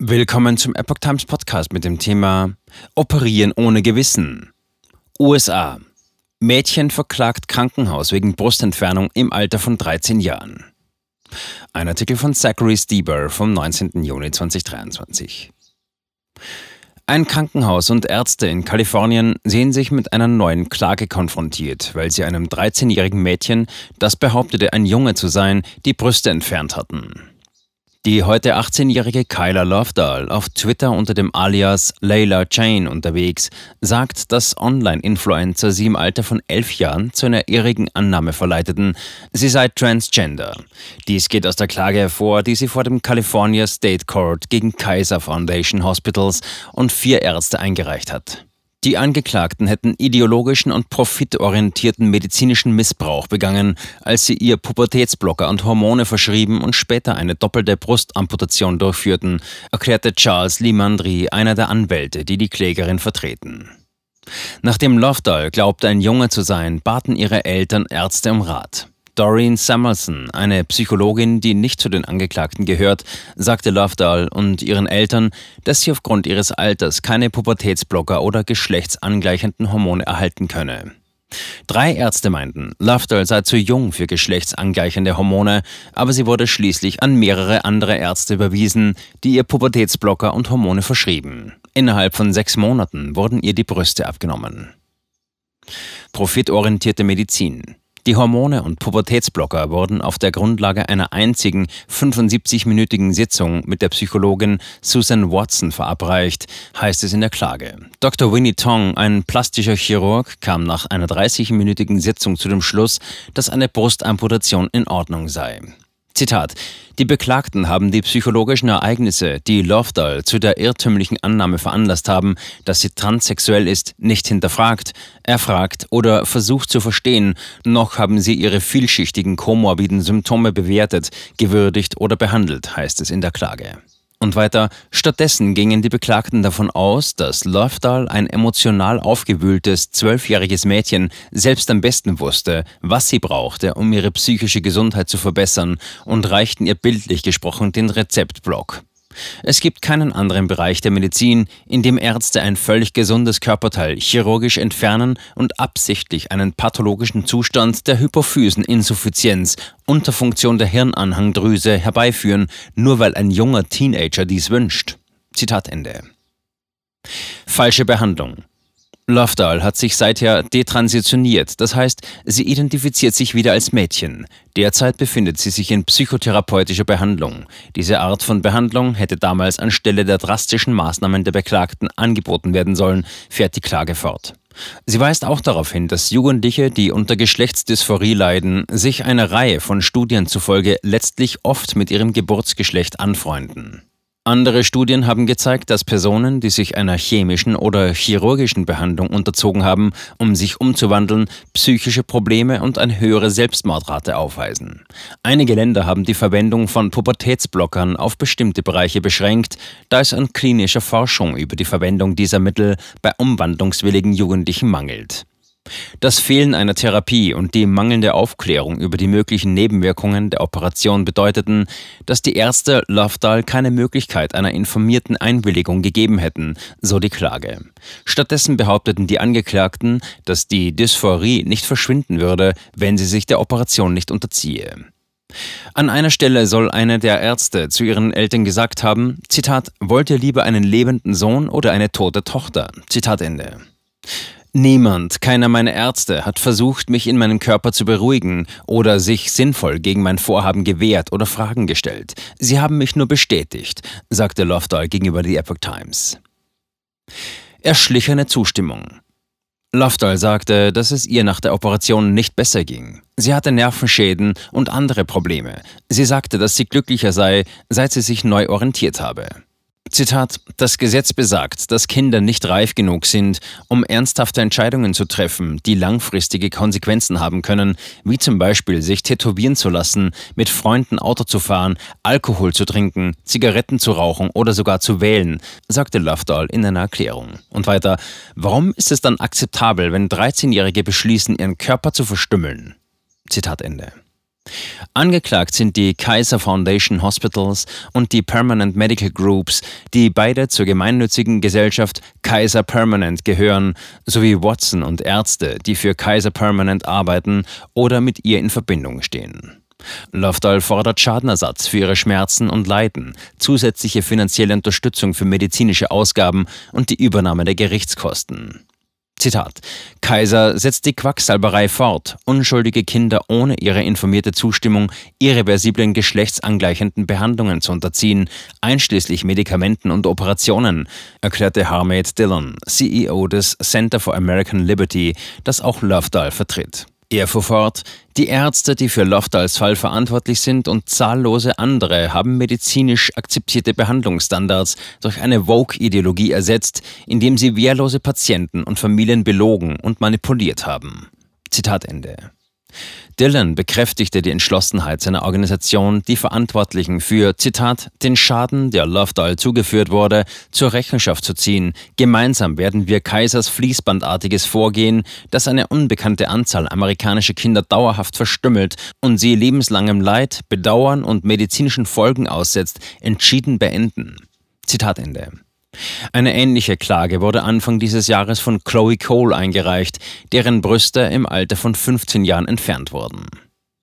Willkommen zum Epoch Times Podcast mit dem Thema Operieren ohne Gewissen. USA. Mädchen verklagt Krankenhaus wegen Brustentfernung im Alter von 13 Jahren. Ein Artikel von Zachary Stieber vom 19. Juni 2023. Ein Krankenhaus und Ärzte in Kalifornien sehen sich mit einer neuen Klage konfrontiert, weil sie einem 13-jährigen Mädchen, das behauptete, ein Junge zu sein, die Brüste entfernt hatten. Die heute 18-jährige Kyla Lovedahl, auf Twitter unter dem Alias Layla Jane unterwegs, sagt, dass Online-Influencer sie im Alter von elf Jahren zu einer irrigen Annahme verleiteten, sie sei transgender. Dies geht aus der Klage hervor, die sie vor dem California State Court gegen Kaiser Foundation Hospitals und vier Ärzte eingereicht hat. Die Angeklagten hätten ideologischen und profitorientierten medizinischen Missbrauch begangen, als sie ihr Pubertätsblocker und Hormone verschrieben und später eine doppelte Brustamputation durchführten, erklärte Charles Limandri, einer der Anwälte, die die Klägerin vertreten. Nachdem Lovedahl glaubte, ein Junge zu sein, baten ihre Eltern Ärzte um Rat. Doreen Samuelson, eine Psychologin, die nicht zu den Angeklagten gehört, sagte Lovedahl und ihren Eltern, dass sie aufgrund ihres Alters keine Pubertätsblocker oder geschlechtsangleichenden Hormone erhalten könne. Drei Ärzte meinten, Lovedahl sei zu jung für geschlechtsangleichende Hormone, aber sie wurde schließlich an mehrere andere Ärzte überwiesen, die ihr Pubertätsblocker und Hormone verschrieben. Innerhalb von sechs Monaten wurden ihr die Brüste abgenommen. Profitorientierte Medizin. Die Hormone und Pubertätsblocker wurden auf der Grundlage einer einzigen 75-minütigen Sitzung mit der Psychologin Susan Watson verabreicht, heißt es in der Klage. Dr. Winnie Tong, ein plastischer Chirurg, kam nach einer 30-minütigen Sitzung zu dem Schluss, dass eine Brustamputation in Ordnung sei. Zitat. Die Beklagten haben die psychologischen Ereignisse, die Lovedahl zu der irrtümlichen Annahme veranlasst haben, dass sie transsexuell ist, nicht hinterfragt, erfragt oder versucht zu verstehen, noch haben sie ihre vielschichtigen komorbiden Symptome bewertet, gewürdigt oder behandelt, heißt es in der Klage. Und weiter, stattdessen gingen die Beklagten davon aus, dass Lovedahl, ein emotional aufgewühltes, zwölfjähriges Mädchen, selbst am besten wusste, was sie brauchte, um ihre psychische Gesundheit zu verbessern, und reichten ihr bildlich gesprochen den Rezeptblock. Es gibt keinen anderen Bereich der Medizin, in dem Ärzte ein völlig gesundes Körperteil chirurgisch entfernen und absichtlich einen pathologischen Zustand der Hypophyseninsuffizienz, Unterfunktion der Hirnanhangdrüse herbeiführen, nur weil ein junger Teenager dies wünscht. Zitat Ende. Falsche Behandlung. Lovedahl hat sich seither detransitioniert, das heißt, sie identifiziert sich wieder als Mädchen. Derzeit befindet sie sich in psychotherapeutischer Behandlung. Diese Art von Behandlung hätte damals anstelle der drastischen Maßnahmen der Beklagten angeboten werden sollen, fährt die Klage fort. Sie weist auch darauf hin, dass Jugendliche, die unter Geschlechtsdysphorie leiden, sich einer Reihe von Studien zufolge letztlich oft mit ihrem Geburtsgeschlecht anfreunden. Andere Studien haben gezeigt, dass Personen, die sich einer chemischen oder chirurgischen Behandlung unterzogen haben, um sich umzuwandeln, psychische Probleme und eine höhere Selbstmordrate aufweisen. Einige Länder haben die Verwendung von Pubertätsblockern auf bestimmte Bereiche beschränkt, da es an klinischer Forschung über die Verwendung dieser Mittel bei umwandlungswilligen Jugendlichen mangelt. Das Fehlen einer Therapie und die mangelnde Aufklärung über die möglichen Nebenwirkungen der Operation bedeuteten, dass die Ärzte Lovedahl keine Möglichkeit einer informierten Einwilligung gegeben hätten, so die Klage. Stattdessen behaupteten die Angeklagten, dass die Dysphorie nicht verschwinden würde, wenn sie sich der Operation nicht unterziehe. An einer Stelle soll eine der Ärzte zu ihren Eltern gesagt haben, Zitat, wollt ihr lieber einen lebenden Sohn oder eine tote Tochter? Zitat Ende. Niemand, keiner meiner Ärzte hat versucht, mich in meinem Körper zu beruhigen oder sich sinnvoll gegen mein Vorhaben gewehrt oder Fragen gestellt. Sie haben mich nur bestätigt, sagte Lovedahl gegenüber The Epoch Times. Erschlichene Zustimmung. Lovedahl sagte, dass es ihr nach der Operation nicht besser ging. Sie hatte Nervenschäden und andere Probleme. Sie sagte, dass sie glücklicher sei, seit sie sich neu orientiert habe. Zitat, das Gesetz besagt, dass Kinder nicht reif genug sind, um ernsthafte Entscheidungen zu treffen, die langfristige Konsequenzen haben können, wie zum Beispiel sich tätowieren zu lassen, mit Freunden Auto zu fahren, Alkohol zu trinken, Zigaretten zu rauchen oder sogar zu wählen, sagte Lovedahl in einer Erklärung. Und weiter, warum ist es dann akzeptabel, wenn 13-Jährige beschließen, ihren Körper zu verstümmeln? Zitat Ende. Angeklagt sind die Kaiser Foundation Hospitals und die Permanent Medical Groups, die beide zur gemeinnützigen Gesellschaft Kaiser Permanent gehören, sowie Watson und Ärzte, die für Kaiser Permanent arbeiten oder mit ihr in Verbindung stehen. Loftal fordert Schadenersatz für ihre Schmerzen und Leiden, zusätzliche finanzielle Unterstützung für medizinische Ausgaben und die Übernahme der Gerichtskosten. Zitat. Kaiser setzt die Quacksalberei fort, unschuldige Kinder ohne ihre informierte Zustimmung irreversiblen geschlechtsangleichenden Behandlungen zu unterziehen, einschließlich Medikamenten und Operationen, erklärte Harmaid Dillon, CEO des Center for American Liberty, das auch Lovedahl vertritt. Er fuhr fort, die Ärzte, die für Loftals Fall verantwortlich sind und zahllose andere haben medizinisch akzeptierte Behandlungsstandards durch eine Vogue-Ideologie ersetzt, indem sie wehrlose Patienten und Familien belogen und manipuliert haben. Zitat Ende. Dillon bekräftigte die Entschlossenheit seiner Organisation, die Verantwortlichen für, Zitat, den Schaden, der Lovedahl zugeführt wurde, zur Rechenschaft zu ziehen. Gemeinsam werden wir Kaisers fließbandartiges Vorgehen, das eine unbekannte Anzahl amerikanischer Kinder dauerhaft verstümmelt und sie lebenslangem Leid, Bedauern und medizinischen Folgen aussetzt, entschieden beenden. Zitat Ende. Eine ähnliche Klage wurde Anfang dieses Jahres von Chloe Cole eingereicht, deren Brüste im Alter von 15 Jahren entfernt wurden.